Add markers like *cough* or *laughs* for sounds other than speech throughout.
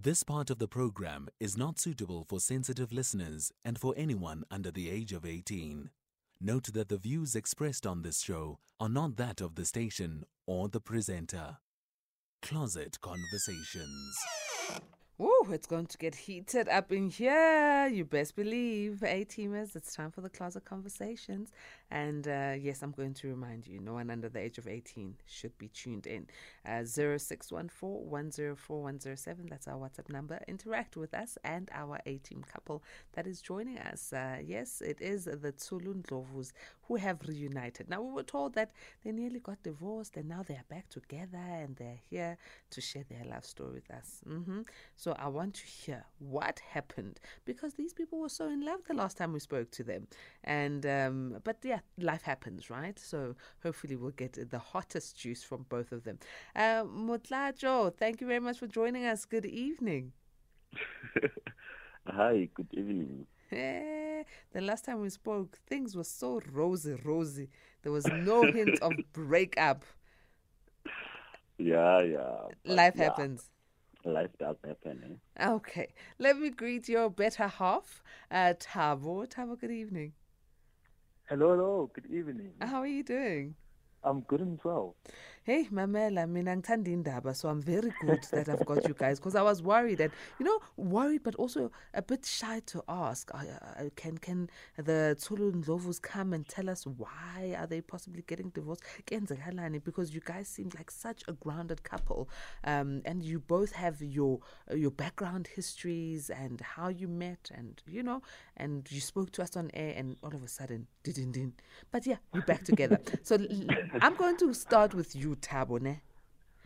This part of the program is not suitable for sensitive listeners and for anyone under the age of 18. Note that the views expressed on this show are not that of the station or the presenter. Closet Conversations. Woo, it's going to get heated up in here. You best believe. A teamers, it's time for the closet conversations. And uh, yes, I'm going to remind you no one under the age of 18 should be tuned in. Uh, 0614 104 107, that's our WhatsApp number. Interact with us and our A team couple that is joining us. Uh, yes, it is the TsholoNdlovus who have reunited. Now, we were told that they nearly got divorced and now they are back together and they're here to share their love story with us. hmm So I want to hear what happened because these people were so in love the last time we spoke to them. And, um, but yeah, life happens, right? So hopefully we'll get the hottest juice from both of them. Uh, Motlatso, thank you very much for joining us. Good evening. *laughs* Hi, good evening. The last time we spoke, things were so rosy, rosy. There was no hint of *laughs* breakup. Yeah, yeah. Life yeah, happens. Life does happen. Eh? Okay, let me greet your better half, uh, Thabo. Thabo, good evening. Hello, hello. Good evening. How are you doing? I'm good and well. Hey, Mamela, mina ngithanda indaba, so I'm very good that I've got you guys because I was worried and you know worried, but also a bit shy to ask. Uh, can can the TsholoNdlovus come and tell us why are they possibly getting divorced? Because you guys seem like such a grounded couple, um, and you both have your your background histories and how you met, and you know, and you spoke to us on air, and all of a sudden, didn't. But yeah, we're back together. So I'm going to start with you, Thabo. Ne?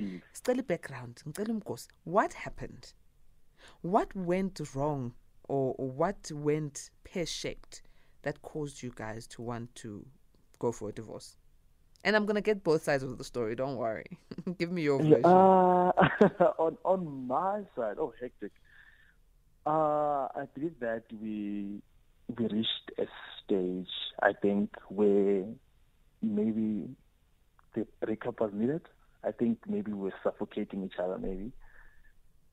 Mm. Sicela background. umgosi. What happened? What went wrong or, or what went pear shaped that caused you guys to want to go for a divorce? And I'm gonna get both sides of the story. Don't worry. *laughs* Give me your version. Uh, *laughs* on on my side, oh hectic. Uh, I believe that we we reached a stage, I think, where maybe the breakup was needed. I think maybe we're suffocating each other, maybe,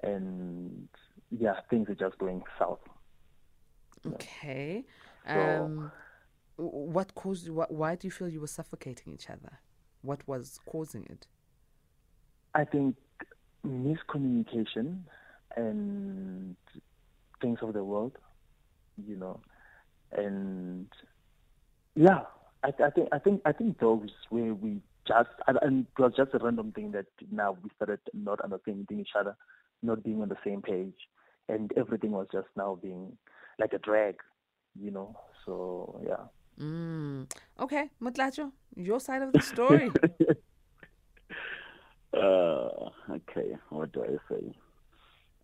and yeah, things are just going south. okay. So- Um, what caused? What, why do you feel you were suffocating each other? What was causing it? I think miscommunication and things of the world, you know, and yeah, I, I think I think I think those where we just and- it was just a random thing that now we started not understanding each other, not being on the same page, and everything was just now being like a drag, you know. So yeah. Mm. Okay, Motlatso, your side of the story. *laughs* Uh, okay, what do I say?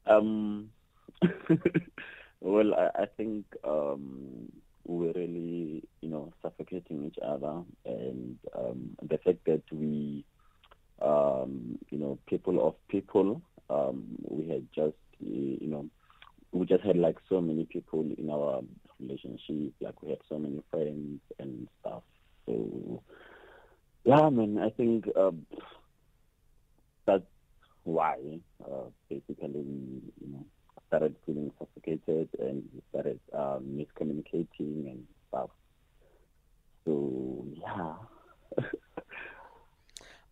Um, *laughs* well, I, I think um, we're really, you know, suffocating each other, and um, the fact that we, um, you know, people of people, um, we had just, you know, we just had like so many people in our relationship, like we had so many friends and stuff. So, yeah, man, I think. Um, that's why uh, basically we you know started feeling suffocated and we started um, miscommunicating and stuff. So yeah, *laughs*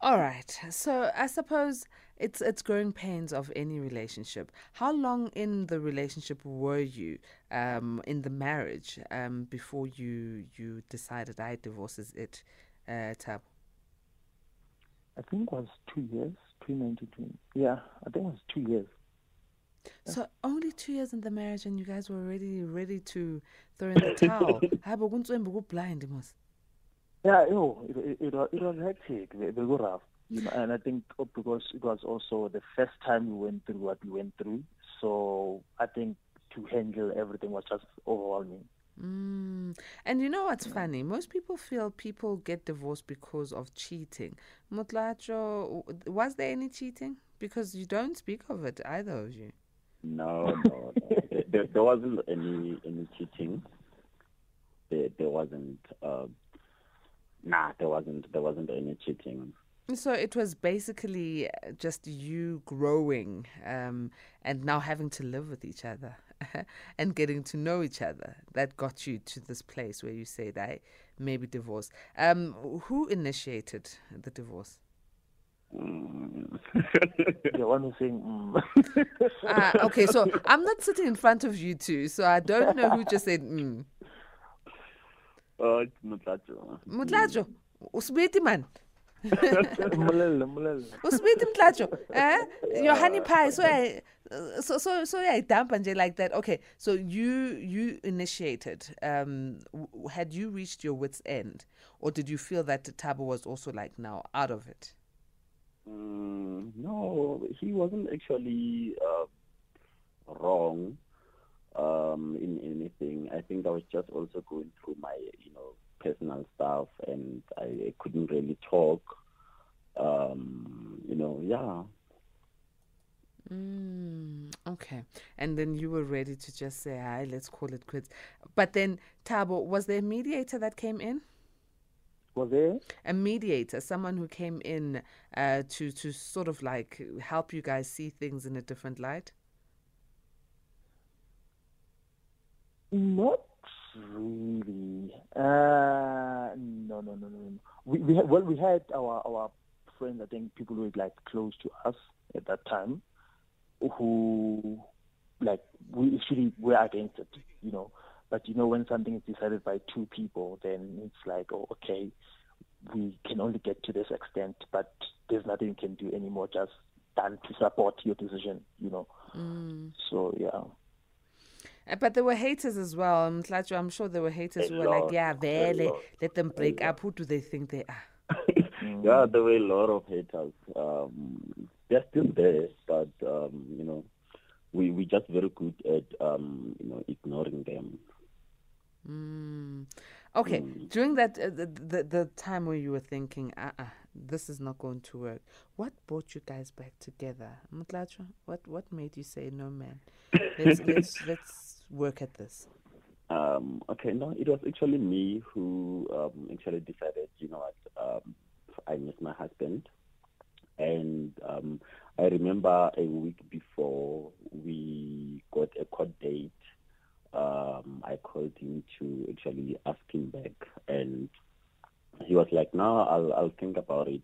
All right. So I suppose it's it's growing pains of any relationship. How long in the relationship were you um, in the marriage um, before you you decided I divorce is it, uh, Tab? I think it was two years, 2019. Yeah, I think it was two years. So only two years in the marriage and you guys were already ready to throw in the *laughs* towel. Hayi, bokuntswembu kublind mos. Yeah, you know, it, it, it, was, it was hectic, very, very rough. You know, and I think uh, because it was also the first time we went through what we went through, so I think to handle everything was just overwhelming. Mm. And you know what's funny? Most people feel people get divorced because of cheating. Motlatso, was there any cheating? Because you don't speak of it, either of you. No, no, no. there, there, wasn't any any cheating. There, there wasn't. Uh, nah, there wasn't. There wasn't any cheating. So it was basically just you growing um, and now having to live with each other *laughs* and getting to know each other that got you to this place where you said, I maybe divorce. Um, who initiated the divorce? Mm. the one who's saying, mm. Ah, okay, so I'm not sitting in front of you two, so I don't know who just said, mm. Oh, it's Motlatso. Motlatso, usibiti man. *laughs* Mulele, mulele. usibiti motlatso eh your honey pie so I, so so so yeah dump and like that okay so you you initiated um w- had you reached your wits end or did you feel that the Thabo was also like now out of it Mm, no, he wasn't actually uh, wrong um, in anything. I think I was just also going through my, you know, personal stuff, and I, I couldn't really talk. Um, you know, yeah. mm, okay and then you were ready to just say hi let's call it quits but then Thabo was there a mediator that came in Was there? a mediator, someone who came in uh, to to sort of like help you guys see things in a different light. Not really. Uh, no, no, no, no. no. We, we had, well, we had our our friends. I think people who were like close to us at that time, who like we actually were against it, you know. But you know, when something is decided by two people, then it's like, oh, okay, we can only get to this extent, but there's nothing you can do anymore. Just done to support your decision, you know. So yeah. Uh, But there were haters as well. Motlatso, I'm sure there were haters A who were like, yeah, a vele, let them break up. Who do they think they are? *laughs* Yeah, there were a lot of haters. Um, they're still there, but um, you know, we we just very good at um, you know ignoring them. Mm. Okay, during that uh, the, the the time where you were thinking, uh, uh this is not going to work. What brought you guys back together, Motlatso? What what made you say, no, man, let's *laughs* let's let's work at this. Um, okay, no, it was actually me who um, actually decided, you know what, um, I miss my husband. And um, I remember a week before we got a court date, um, I called him to actually ask him back. And he was like, no, I'll, I'll think about it.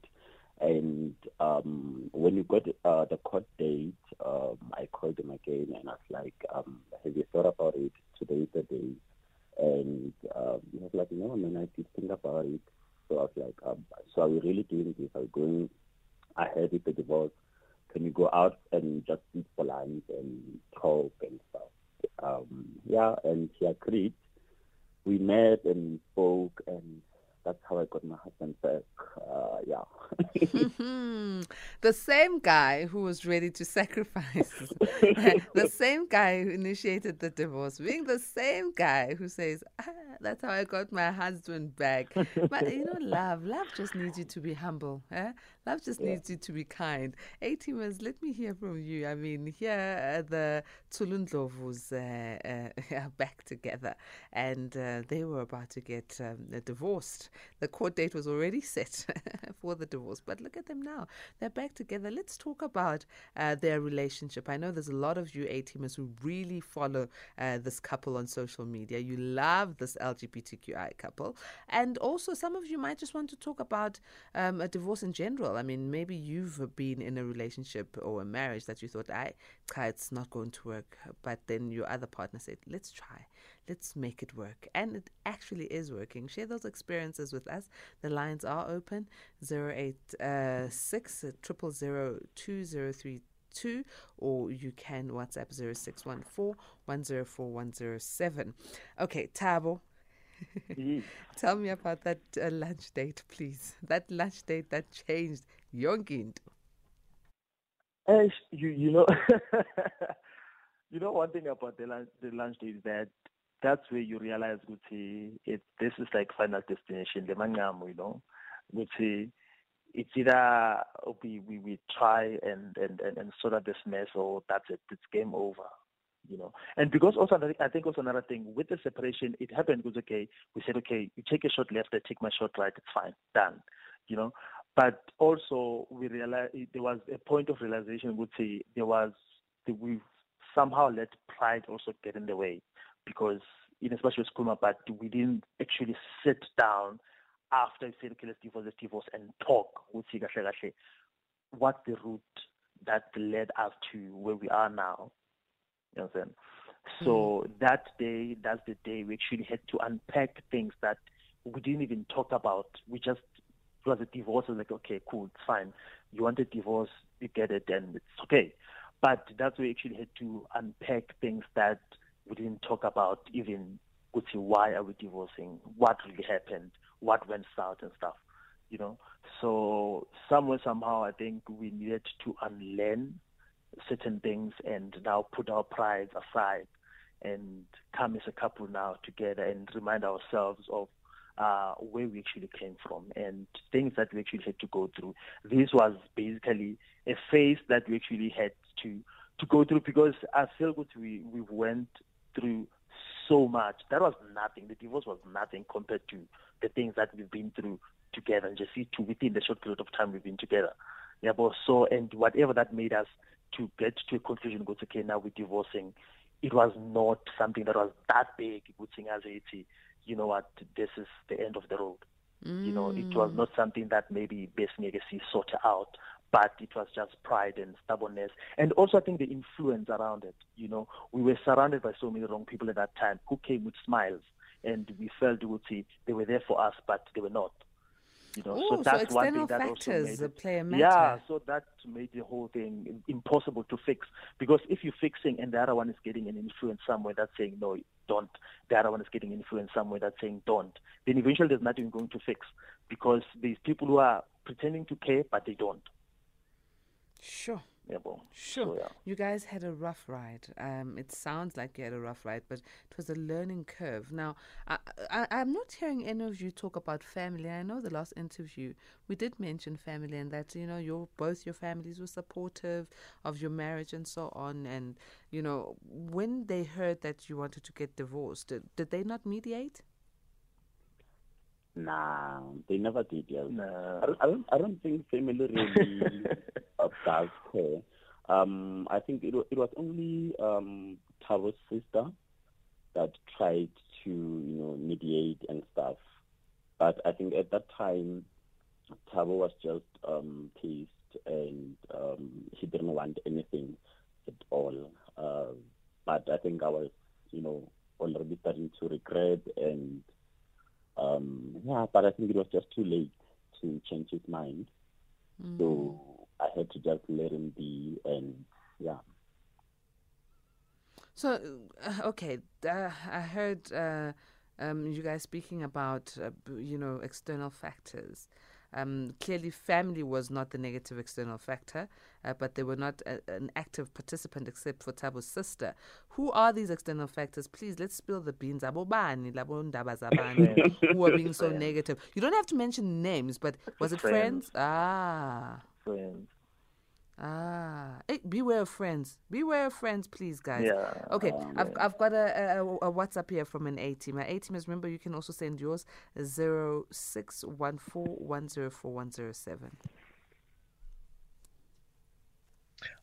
And um, when you got uh, the court date, um, I called him again and I was like, um, have you thought about it? Today is the day. And um, he was like, no, man, I did think about it. So I was like, um, so are we really doing this? Are we going ahead with the divorce? Can you go out and just eat for lunch and talk and stuff? Um, yeah, and he agreed. We met and spoke, and that's how I got my husband back. Uh, yeah. Hmm. the same guy who was ready to sacrifice, *laughs* the same guy who initiated the divorce, being the same guy who says, ah, "That's how I got my husband back." But you know, love, love just needs you to be humble. Eh? Love just needs you to be kind. Hey, Timers, let me hear from you. I mean, here the TsholoNdlovus uh, uh, *laughs* are back together, and uh, they were about to get um, divorced. The court date was already set *laughs* for the divorce, but look at them now. They're back together. Let's talk about uh, their relationship. I know there's a lot of you A teamers who really follow uh, this couple on social media. You love this LGBTQI couple, and also some of you might just want to talk about um, a divorce in general. I mean, maybe you've been in a relationship or a marriage that you thought, I, it's not going to work, but then your other partner said, let's try, let's make it work, and it actually is working. Share those experiences with us. The lines are open: zero eight uh, two, or you can WhatsApp 0614 104 107. Okay, Thabo, Mhm. *laughs* tell me about that uh, lunch date, please. That lunch date that changed Yonkind. Eh, you you know *laughs* you know one thing about the lunch the lunch day is that that's where you realize Guti it this is like final destination the mangam you know Guti it's either we, we we try and, and and and sort out this mess or that's it it's game over you know and because also I think also another thing with the separation it happened because okay we said okay you take a shot left I take my shot right it's fine done you know but also we realized there was a point of realization. Would say there was we somehow let pride also get in the way because in especially with school, but we didn't actually sit down after we said okay, let's divorce, let's divorce and talk. Would say what's the route that led us to where we are now. You know what I'm saying? So mm. that day, that's the day we actually had to unpack things that we didn't even talk about. We just it was a divorce. I was like, okay, cool, it's fine. You want a divorce, you get it, and it's okay. But that's where we actually had to unpack things that we didn't talk about, even say why are we divorcing, what really happened, what went south and stuff. You know, so somewhere somehow I think we needed to unlearn certain things and now put our pride aside and come as a couple now together and remind ourselves of uh, where we actually came from and things that we actually had to go through. This was basically a phase that we actually had to to go through because I feel good we we went through so much. That was nothing. The divorce was nothing compared to the things that we've been through together and just see to within the short period of time we've been together. Yeah, but so and whatever that made us to get to a conclusion, go okay, now we're divorcing. It was not something that was that big. You know what, this is the end of the road. Mm. You know, it was not something that maybe best see sort out, but it was just pride and stubbornness. And also, I think the influence around it. You know, we were surrounded by so many wrong people at that time who came with smiles, and we felt would see they were there for us, but they were not. You know, Ooh, so that's so one thing that also made it, play a matter. Yeah, so that made the whole thing impossible to fix. Because if you're fixing and the other one is getting an influence somewhere that's saying no, don't, the other one is getting influence somewhere that's saying don't, then eventually there's nothing going to fix because these people who are pretending to care but they don't. Sure. Yeah, sure. So, yeah. You guys had a rough ride. Um, it sounds like you had a rough ride, but it was a learning curve. Now, I, I, I'm not hearing any of you talk about family. I know the last interview we did mention family, and that you know your both your families were supportive of your marriage and so on. And you know, when they heard that you wanted to get divorced, did, did they not mediate? Nah, they never did. Yeah. No. I, don't, I don't. I don't think family really *laughs* does care. Um, I think it, it was only um, Thabo's sister that tried to, you know, mediate and stuff. But I think at that time, Thabo was just um, pissed and um, he didn't want anything at all. Uh, but I think I was, you know, already starting to regret and um, yeah, but I think it was just too late to change his mind. Mm. So I had to just let him be, and yeah. So uh, okay, uh, I heard uh, um, you guys speaking about uh, you know external factors. Um, clearly, family was not the negative external factor, uh, but they were not a, an active participant except for Thabo's sister. Who are these external factors? Please, let's spill the beans. Abobani, who are being so *laughs* negative. You don't have to mention names, but was it friends? friends? Ah. Friends. Ah, hey, beware of friends. Beware of friends, please, guys. Yeah. Okay, um, I've I've got a, a, a WhatsApp here from an A team. My A team is remember you can also send yours zero six one four one zero four one zero seven.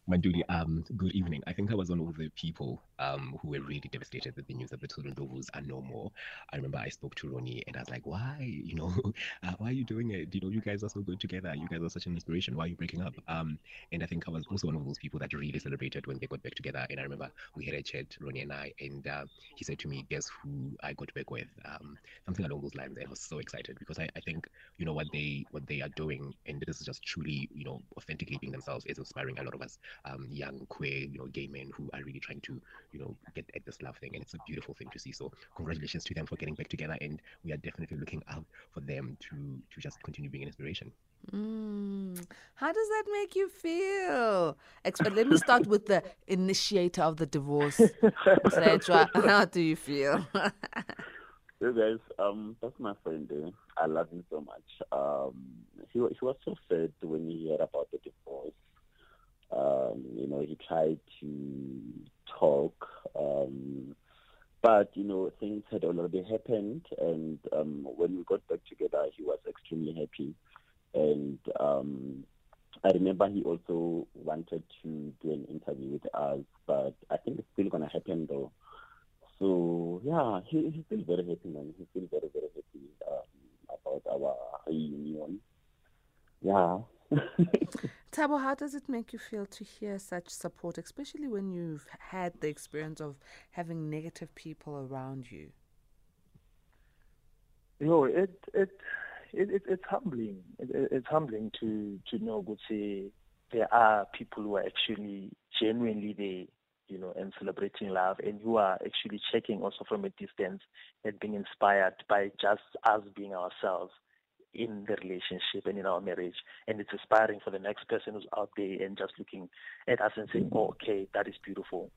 Manduli, um, good evening. I think I was one of the people um, who were really devastated with the news that the Ndlovus are no more. I remember I spoke to Ronnie and I was like, why? You know, *laughs* uh, why are you doing it? You know, you guys are so good together. You guys are such an inspiration. Why are you breaking up? Um, and I think I was also one of those people that really celebrated when they got back together. And I remember we had a chat, Ronnie and I, and uh, he said to me, guess who I got back with? Um, something along those lines. And I was so excited because I, I think, you know, what they what they are doing, and this is just truly, you know, authentically being themselves is inspiring a lot of us um, young queer, you know, gay men who are really trying to, you know, get at this love thing, and it's a beautiful thing to see. So congratulations to them for getting back together, and we are definitely looking out for them to to just continue being an inspiration. Mm. How does that make you feel? Expert, let me start with the initiator of the divorce. *laughs* How do you feel? *laughs* Hey guys, um, that's my friend. Uh, I love him so much. Um, he he was so sad when he heard about the divorce. Um, you know, he tried to talk, um, but you know, things had already happened, and um, when we got back together, he was extremely happy and um, I remember he also wanted to do an interview with us, but I think it's still gonna happen though. So yeah, he, he's still very happy, man. He's still very very happy um, about our reunion. Yeah. *laughs* Thabo, how does it make you feel to hear such support, especially when you've had the experience of having negative people around you? You know, it it it, it it's humbling. It, it, it's humbling to to know, good say there are people who are actually genuinely there, you know, and celebrating love, and who are actually checking also from a distance and being inspired by just us being ourselves in the relationship and in our marriage. And it's inspiring for the next person who's out there and just looking at us and saying, oh, okay, that is beautiful.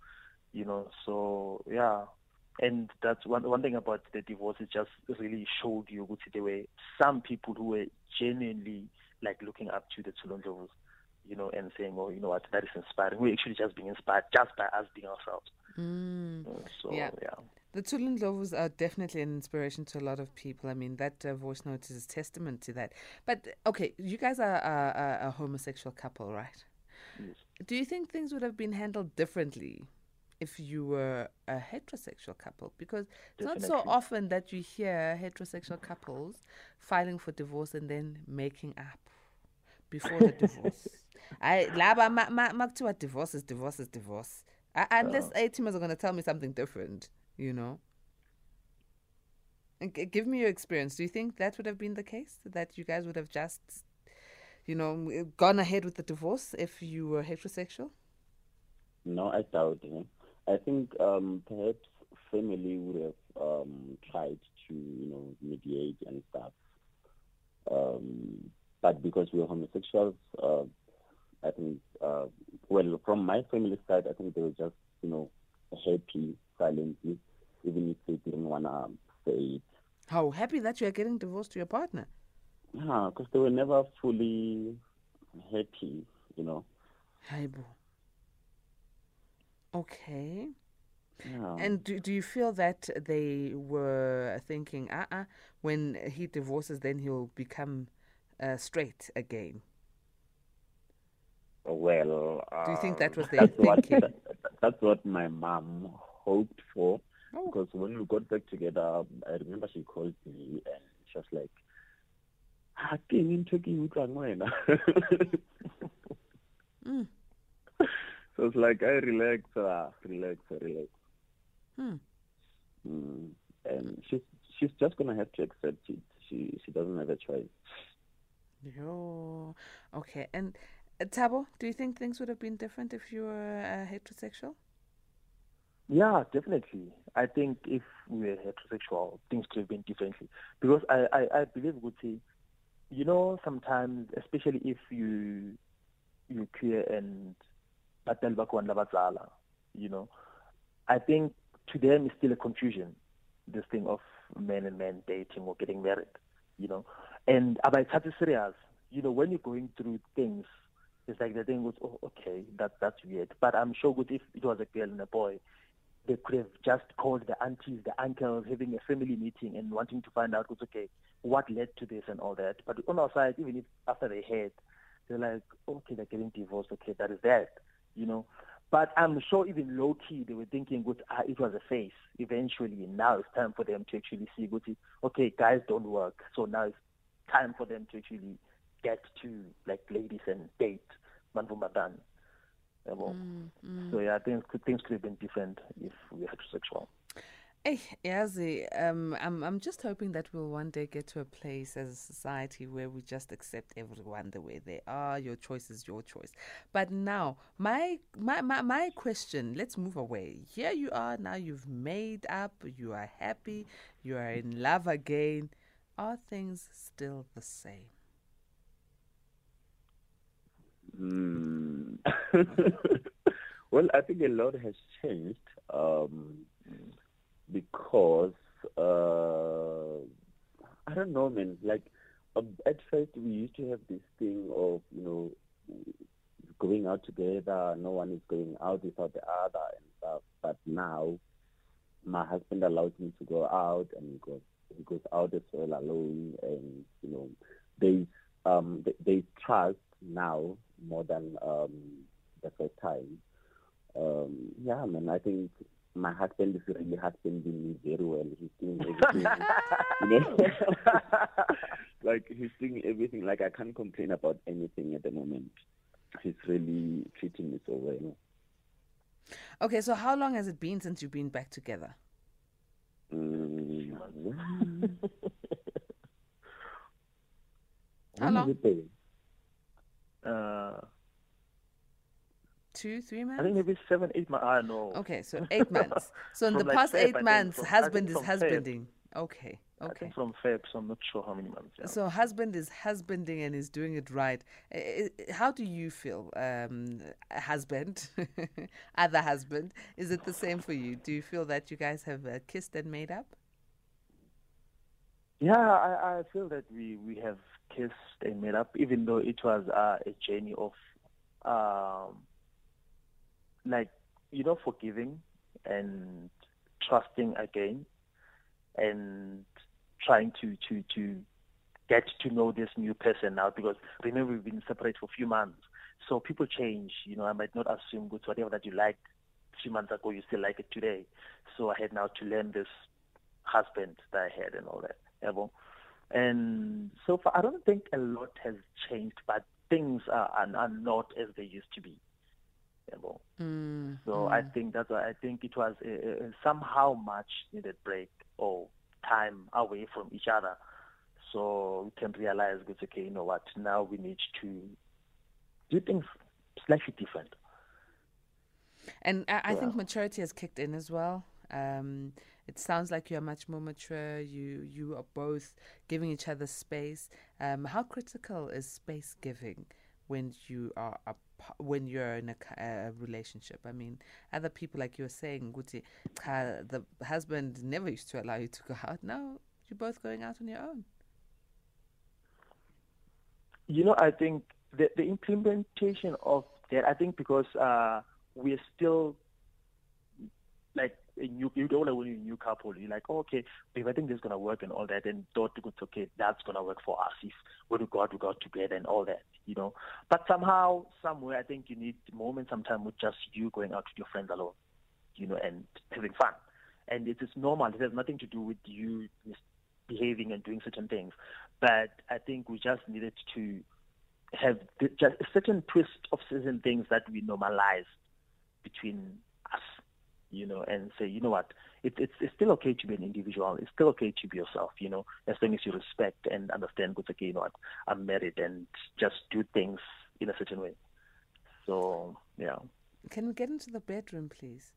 You know, so yeah. And that's one one thing about the divorce. It just really showed you, which there were some people who were genuinely like looking up to the TsholoNdlovus, you know, and saying, "Oh, you know what? That is inspiring." We're actually just being inspired just by us being ourselves. Mm. So Yeah. yeah. The TsholoNdlovus are definitely an inspiration to a lot of people. I mean, that uh, voice note is a testament to that. But okay, you guys are a, a, a homosexual couple, right? Yes. Do you think things would have been handled differently if you were a heterosexual couple? Because it's not so often that you hear heterosexual couples filing for divorce and then making up before the divorce. I laba ma ma divorce is divorce is divorce. Uh, unless A teamers are going to tell me something different, you know. G- give me your experience. Do you think that would have been the case? That you guys would have just, you know, gone ahead with the divorce if you were heterosexual? No, I doubt it. I think um, perhaps family would have um, tried to, you know, mediate and stuff. Um, but because we're homosexuals, uh, I think, uh, well, from my family side, I think they were just, you know, happy silently, even if they didn't want to say it. How happy that you are getting divorced to your partner. Yeah, because they were never fully happy, you know. Haibo. Okay. Yeah. And do, do you feel that they were thinking, uh uh when he divorces, then he'll become uh, straight again? Well, Do you think that um, was their that's what thinking? that, *laughs* that's what my mom hoped for. Oh. Because when we got back together, I remember she called me and she was like, "Ah, ke eng ntho ke e utlwang? *laughs* Mm. *laughs* So it's like, I relax, ah, relax, relax. Hmm. Mm. And she's she's just gonna have to accept it. She she doesn't have a choice. Yo. Okay. And uh, Thabo, do you think things would have been different if you were uh, heterosexual? Yeah, definitely. I think if we were heterosexual, things could have been differently. Because I, I, I believe say, you know, sometimes, especially if you you queer and batel bakwan labatsala, you know, I think to them it's still a confusion, this thing of men and men dating or getting married, you know. And about serious, you know, when you're going through things, it's like the thing goes, oh, okay, that that's weird. But I'm sure good if it was a girl and a boy, they could have just called the aunties, the uncles, having a family meeting and wanting to find out, okay, what led to this and all that. But on our side, even if after they heard, they're like, okay, they're getting divorced, okay, that is that, you know. But I'm sure even low key, they were thinking, good, ah, it was a phase. Eventually, now it's time for them to actually see, good, okay, guys don't work, so now it's time for them to actually get to like ladies and date, manvumadan. Yabo. Mm, So yeah, things could things could have been different if we were heterosexual. Hey, Yazi, um, I'm I'm just hoping that we'll one day get to a place as a society where we just accept everyone the way they are. Your choice is your choice. But now, my my my, my question. Let's move away. Here you are now. You've made up. You are happy. You are in love again. Are things still the same? Hmm. *laughs* *laughs* well, I think a lot has changed um, because uh, I don't know, man. Like um, at first, we used to have this thing of you know going out together. No one is going out without the other and stuff. But now, my husband allows me to go out, and he goes he goes out as well alone, and you know there's um, th- they trust now more than um, the first time. Um, yeah, man, I think my husband is really husbanding me very well. He's doing everything, *laughs* *laughs* you know, like he's doing everything. Like I can't complain about anything at the moment. He's really treating me so well. Okay, so how long has it been since you've been back together? Mm, How long? has it been? Uh, Two, three months? I think maybe seven, eight months. I know. Okay, so *laughs* eight months. So in the like past Feb, eight months, from- husband is from Feb. husbanding. Okay, I okay. think from Feb, so I'm not sure how many months. Yeah. So husband is husbanding and is doing it right. How do you feel, um, husband, *laughs* other husband? Is it the same for you? Do you feel that you guys have uh, kissed and made up? Yeah, I, I feel that we, we have kissed and made up, even though it was uh, a journey of, um, like, you know, forgiving and trusting again and trying to, to, to get to know this new person now because remember we've been separate for a few months. So people change, you know, I might not assume good whatever that you liked few months ago, you still like it today. So I had now to learn this husband that I had and all that. Yabo. And so far, I don't think a lot has changed, but things are, are, are not as they used to be. Yabo. Mm, So I think that's why I think it was a, a somehow much needed break or time away from each other. So we can realize, it's okay, you know what, now we need to do things slightly different. And I, I think maturity has kicked in as well. Um, it sounds like you're much more mature. You you are both giving each other space. Um, how critical is space giving when you are a, when you're in a, relationship? I mean, other people like you were saying, Guti, the husband never used to allow you to go out. Now you're both going out on your own. You know, I think the, the implementation of that, I think because uh, we're still like a new, you don't know when you're a new couple, you're like, oh, okay, babe, I think this is going to work and all that. And thought it's okay, that's going to work for us if we go out, we go out together and all that, you know. But somehow, somewhere, I think you need moments sometime with just you going out with your friends alone, you know, and having fun. And it is normal. It has nothing to do with you behaving and doing certain things. But I think we just needed to have just a certain twist of certain things that we normalize between you know, and say, you know what, it, it's it's still okay to be an individual. It's still okay to be yourself, you know, as long as you respect and understand. Good, okay, you know what, I'm married, and just do things in a certain way. So yeah. Can we get into the bedroom, please?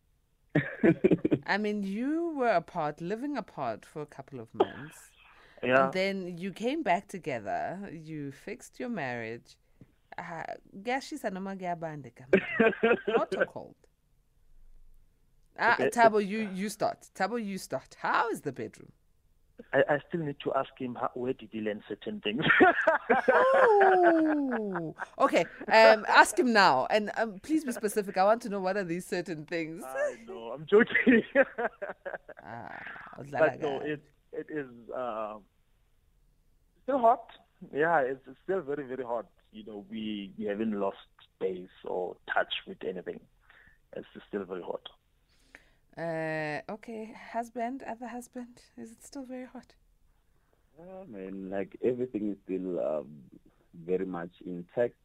*laughs* I mean, you were apart, living apart for a couple of months. Yeah. And then you came back together. You fixed your marriage. Uh, Gashisa noma kuyabandeka *laughs* manje. Hot or cold? Ah, Okay. Thabo, you you start. Thabo, you start. How is the bedroom? I, I still need to ask him how, where did he learn certain things. oh, *laughs* Okay. Um, ask him now, and um, please be specific. I want to know what are these certain things. I know, I'm joking. *laughs* Ah, but no, it it is uh, still hot. Yeah, it's, it's still very very hot. You know, we we haven't lost space or touch with anything. It's still very hot. Uh, okay, husband, other husband, is it still very hot? Yeah, man, like everything is still um, very much intact.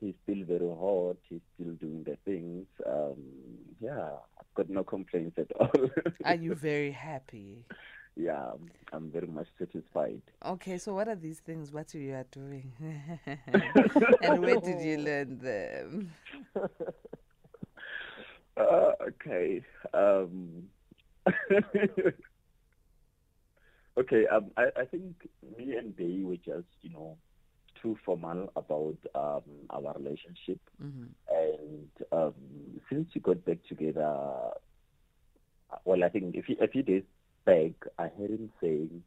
He's still very hot. He's still doing the things. Um, yeah, I've got no complaints at all. *laughs* Are you very happy? yeah, I'm very much satisfied. Okay, so what are these things? What you are doing, *laughs* and where did you *laughs* learn them? Uh, okay. Um, *laughs* okay. Um, I, I think me and Day were just, you know, too formal about um, our relationship. hmm And um, since we got back together, well, I think a few, a few days back, I heard him saying,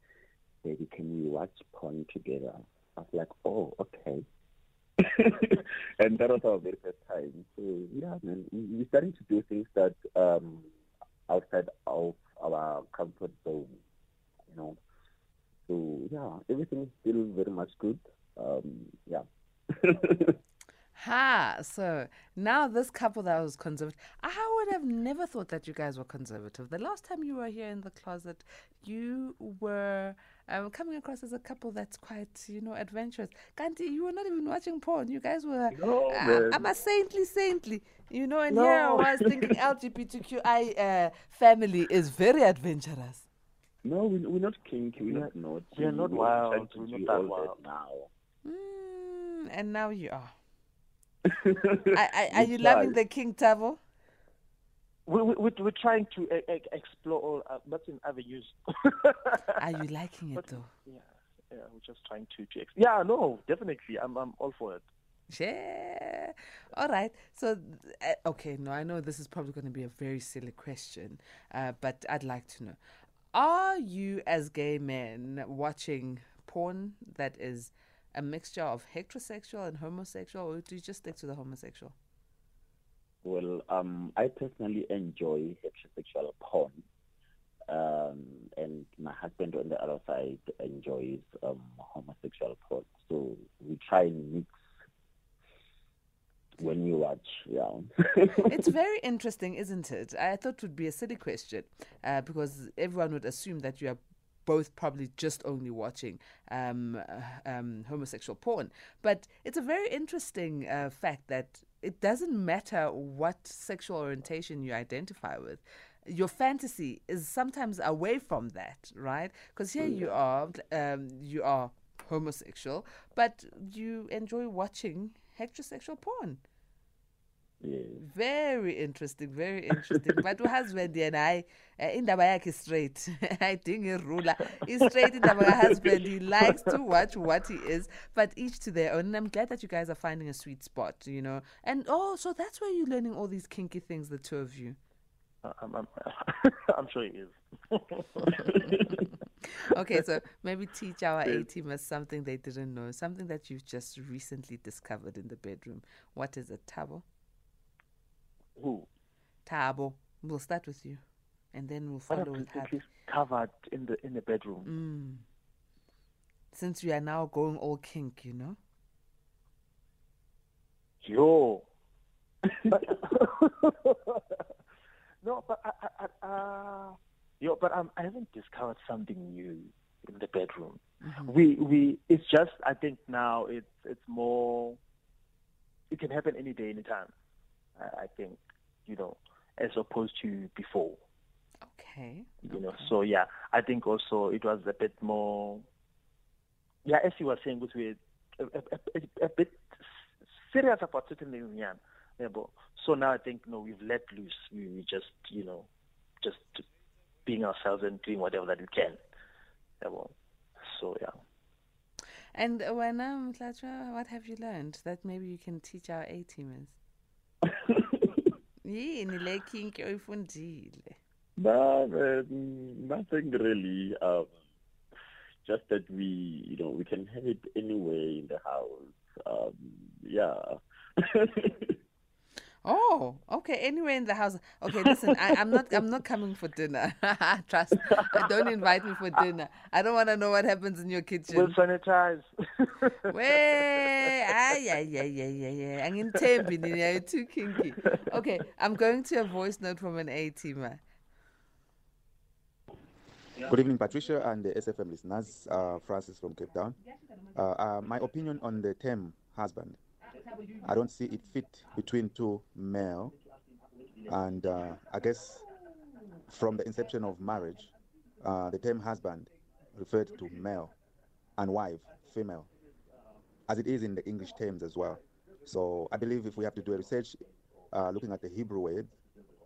"Baby, can we watch porn together?" I was like, "Oh, okay." And that was our very first time. So yeah, man, we- we're starting to do things that um, outside of our comfort zone, you know. So yeah, everything is still very much good. um, yeah. *laughs* Ha! So now this couple that was conservative, I would have never thought that you guys were conservative. The last time you were here in the closet, you were um, coming across as a couple that's quite, you know, adventurous. Kanti, you were not even watching porn. You guys were, No, uh. I'm a saintly, saintly, you know. And here I was thinking *laughs* LGBTQI uh, family is very adventurous. No, we, we're not kinky. We're Yeah, not naughty. we're not We're wild, trying we're not that all wild. now. Mm, and now you are. *laughs* I, I, are you loving the King Tavo? We, we, we- we're trying to uh, explore all uh, avenues. *laughs* Are you liking it But- though? yeah, yeah, we're just trying to, to ex- yeah, no, definitely, I'm I'm all for it. Yeah. All right. So, uh, okay, no, I know this is probably going to be a very silly question, uh, but I'd like to know Are you, as gay men, watching porn that is a mixture of heterosexual and homosexual, or do you just stick to the homosexual? Well, um, I personally enjoy heterosexual porn, um, and my husband on the other side enjoys um, homosexual porn. So we try and mix when we watch. Yeah. *laughs* it's very interesting, isn't it? I thought it would be a silly question uh, because everyone would assume that you are both probably just only watching um, uh, um, homosexual porn. But it's a very interesting uh, fact that it doesn't matter what sexual orientation you identify with. Your fantasy is sometimes away from that, right? Because here you are, um, you are homosexual, but you enjoy watching heterosexual porn. Yes. Very interesting, very interesting. but uhusband yena hayi eh, indaba yakhe straight. *laughs* Ayidingi irula i-straight indaba kahusband he likes to watch what he is but each to their own. And i'm glad that you guys are finding a sweet spot you know. And oh so that's where you're learning all these kinky things the two of you. Uh, I'm, I'm, *laughs* I'm sure it is. *laughs* okay so maybe teach our a teamers something they didn't know something that you've just recently discovered in the bedroom. What is it thabo Who? thabo we'll start with you and then we'll follow with is covered in the in the bedroom? Mm. Since we are now going all kink, you know? Yo. But- *laughs* no, but I, I, I, uh, yo, but um, I haven't discovered something new in the bedroom. We we it's just I think now it's it's more. It can happen any day, anytime. I, think you know, as opposed to before. Okay. you know so yeah i think also it was a bit more yeah as you were saying it was a, a, a, a bit serious about certain things yeah, so now i think no we've let loose we, we just you know just being ourselves and doing whatever that we can so yeah And uh, when um, what have you learned that maybe you can teach our A teamers? Yini le kink oyifundile? No, man, nothing really. Um, just that we, you know, we can have it anywhere in the house. Um, yeah. *laughs* Oh, okay. Anywhere in the house. Okay, listen. I, I'm not. I'm not coming for dinner. *laughs* Trust. Don't invite me for dinner. I don't want to know what happens in your kitchen. we'll sanitize *laughs* Way, yeah, yeah, yeah, yeah. ay, ay. Angimthembi nina, you're too kinky. Okay, I'm going to a voice note from an A teamer. Good evening, Patricia and the SFM listeners. Uh, Francis from Cape Town. Uh, uh, my opinion on the term husband. I don't see it fit between two male, and uh, I guess from the inception of marriage, uh, the term husband referred to male and wife, female, as it is in the English terms as well. So I believe if we have to do a research uh, looking at the Hebrew word,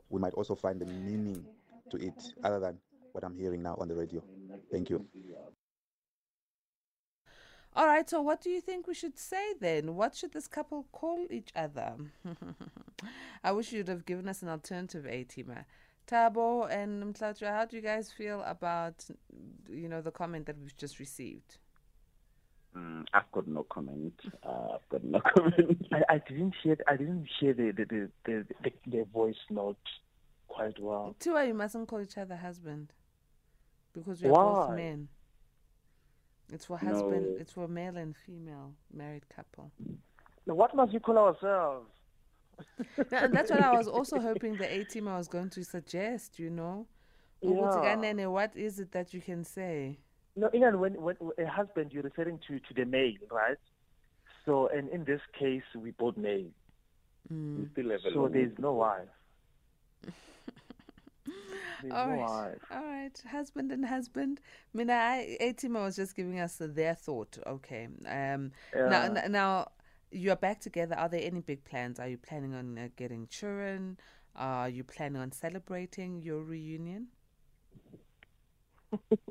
we might also find the meaning to it other than what I'm hearing now on the radio. Thank you. All right, so what do you think we should say then? What should this couple call each other? *laughs* I wish you'd have given us an alternative A teamer. Thabo and Motlatso, how do you guys feel about you know the comment that we've just received? Mm, I've got no comment. Uh, I've got no *laughs* comment. I, I didn't hear I didn't hear the the, the, the, the, the voice note quite well Tua, you mustn't call each other husband because we're both men. It's for husband. No. It's for male and female married couple. Now, what must we call ourselves? *laughs* No, and that's what I was also hoping the A team I was going to suggest. You know, Yeah. what is it that you can say? No, even when, when a husband, you're referring to, to the male, right? So, and in this case, we both male. Mm. We still have a So there's no wife. *laughs* All right. All right, husband and husband. Mina, I, A-Team was just giving us their thought. Okay. Um. Now, Yeah. n- now you are back together. Are there any big plans? Are you planning on uh, getting children? Are you planning on celebrating your reunion?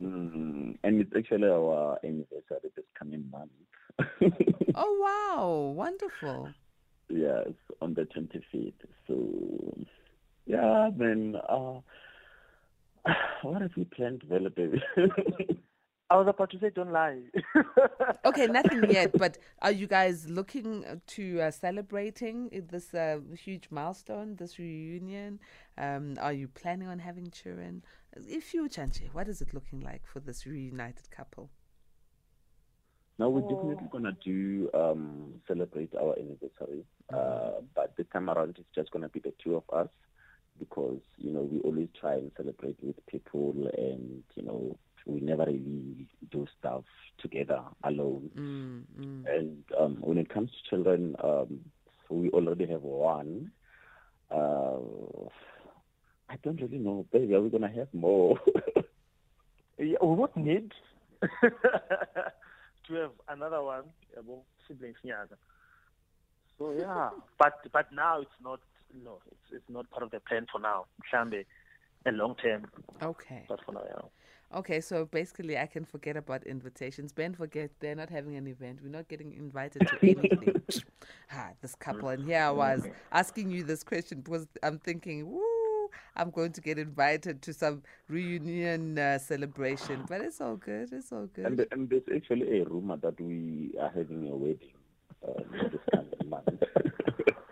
Mm, and it's actually our anniversary this coming month. *laughs* Oh wow, wonderful. yes, on the 25th. So, yeah, then, uh, *sighs* what have you planned, well, baby? *laughs* I was about to say, don't lie. *laughs* Okay, nothing yet, but are you guys looking to uh, celebrating this uh, huge milestone, this reunion? Um, are you planning on having children? If you, Chanche, what is it looking like for this reunited couple? now, we're definitely going to do um, celebrate our anniversary. Uh, but this time around, it's just going to be the two of us because, you know, we always try and celebrate with people and, you know, we never really do stuff together alone. Mm, mm. And um, when it comes to children, um, we already have one. Uh, I don't really know, baby. Are we gonna have more? *laughs* yeah, we would need *laughs* to have another one, yabo, siblings nyaka. So yeah, but but now it's not. No, it's it's not part of the plan for now. Mhlambe, a long term, Okay. but for now, yeah. Okay, so basically, I can forget about invitations. Ben, forget they're not having an event. We're not getting invited to *laughs* anything. ah, this couple, and here I was asking you this question because I'm thinking, woo, I'm going to get invited to some reunion uh, celebration, but it's all good. It's all good. and, and there's actually a rumor that we are having a wedding um, this coming month. *laughs*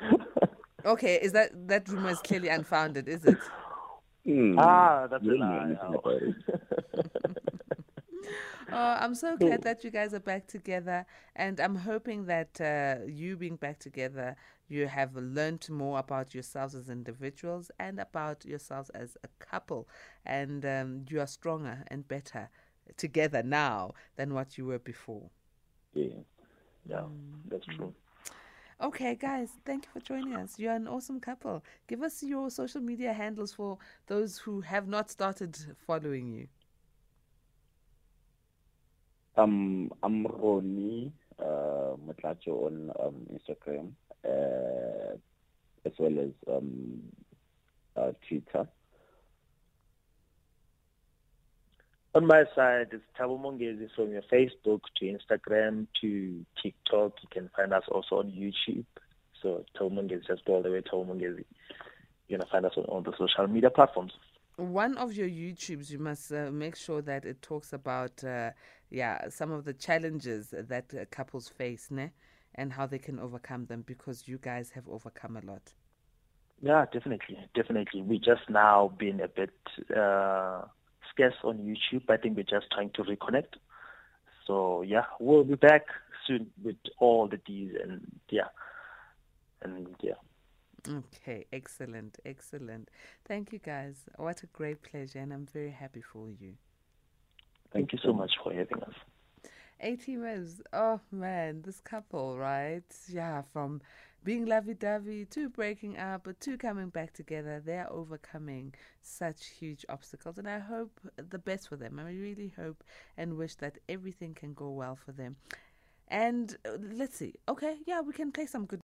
okay, is that that rumor is clearly unfounded? Is it? Hmm. Ah, that's a You lie. Oh. *laughs* Oh, I'm so glad that you guys are back together, and I'm hoping that uh, you being back together, you have learned more about yourselves as individuals and about yourselves as a couple, and um, you are stronger and better together now than what you were before. Yeah. Yeah, that's true. Okay, guys, thank you for joining us. You're an awesome couple. Give us your social media handles for those who have not started following you. Um, I'm Ronnie uh, on um, Instagram, uh, as well as um, uh, Twitter. On my side, it's Thabo Mongezi from your Facebook to Instagram to TikTok. You can find us also on YouTube. So Thabo Mongezi, just go all the way Thabo Mongezi. You're gonna find us on all the social media platforms. one of your YouTubes, you must uh, make sure that it talks about, uh, yeah, some of the challenges that uh, couples face, ne, and how they can overcome them because you guys have overcome a lot. Yeah, definitely, definitely. We just now been a bit uh, scarce on YouTube. I think we're just trying to reconnect. So yeah, we'll be back soon with all the D's and yeah, and yeah. Okay, excellent, excellent. Thank you, guys. What a great pleasure, and I'm very happy for you. Thank you so much for having us. A-teamers, oh man, this couple, right? Yeah, from being lovey-dovey to breaking up to coming back together, they're overcoming such huge obstacles, and I hope the best for them. I really hope and wish that everything can go well for them. And uh, let's see. Okay, yeah, we can play some good